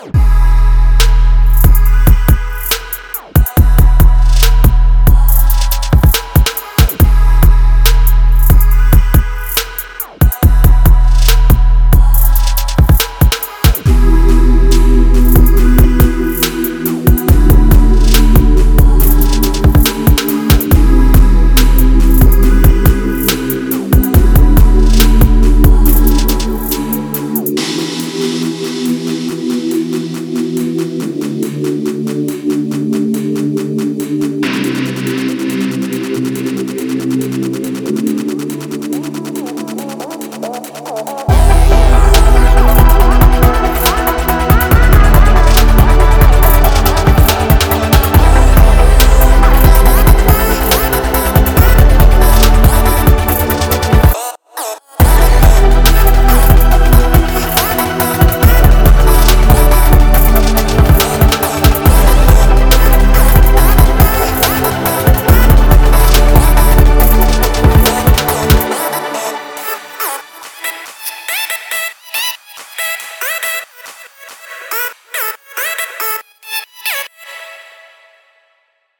Bye.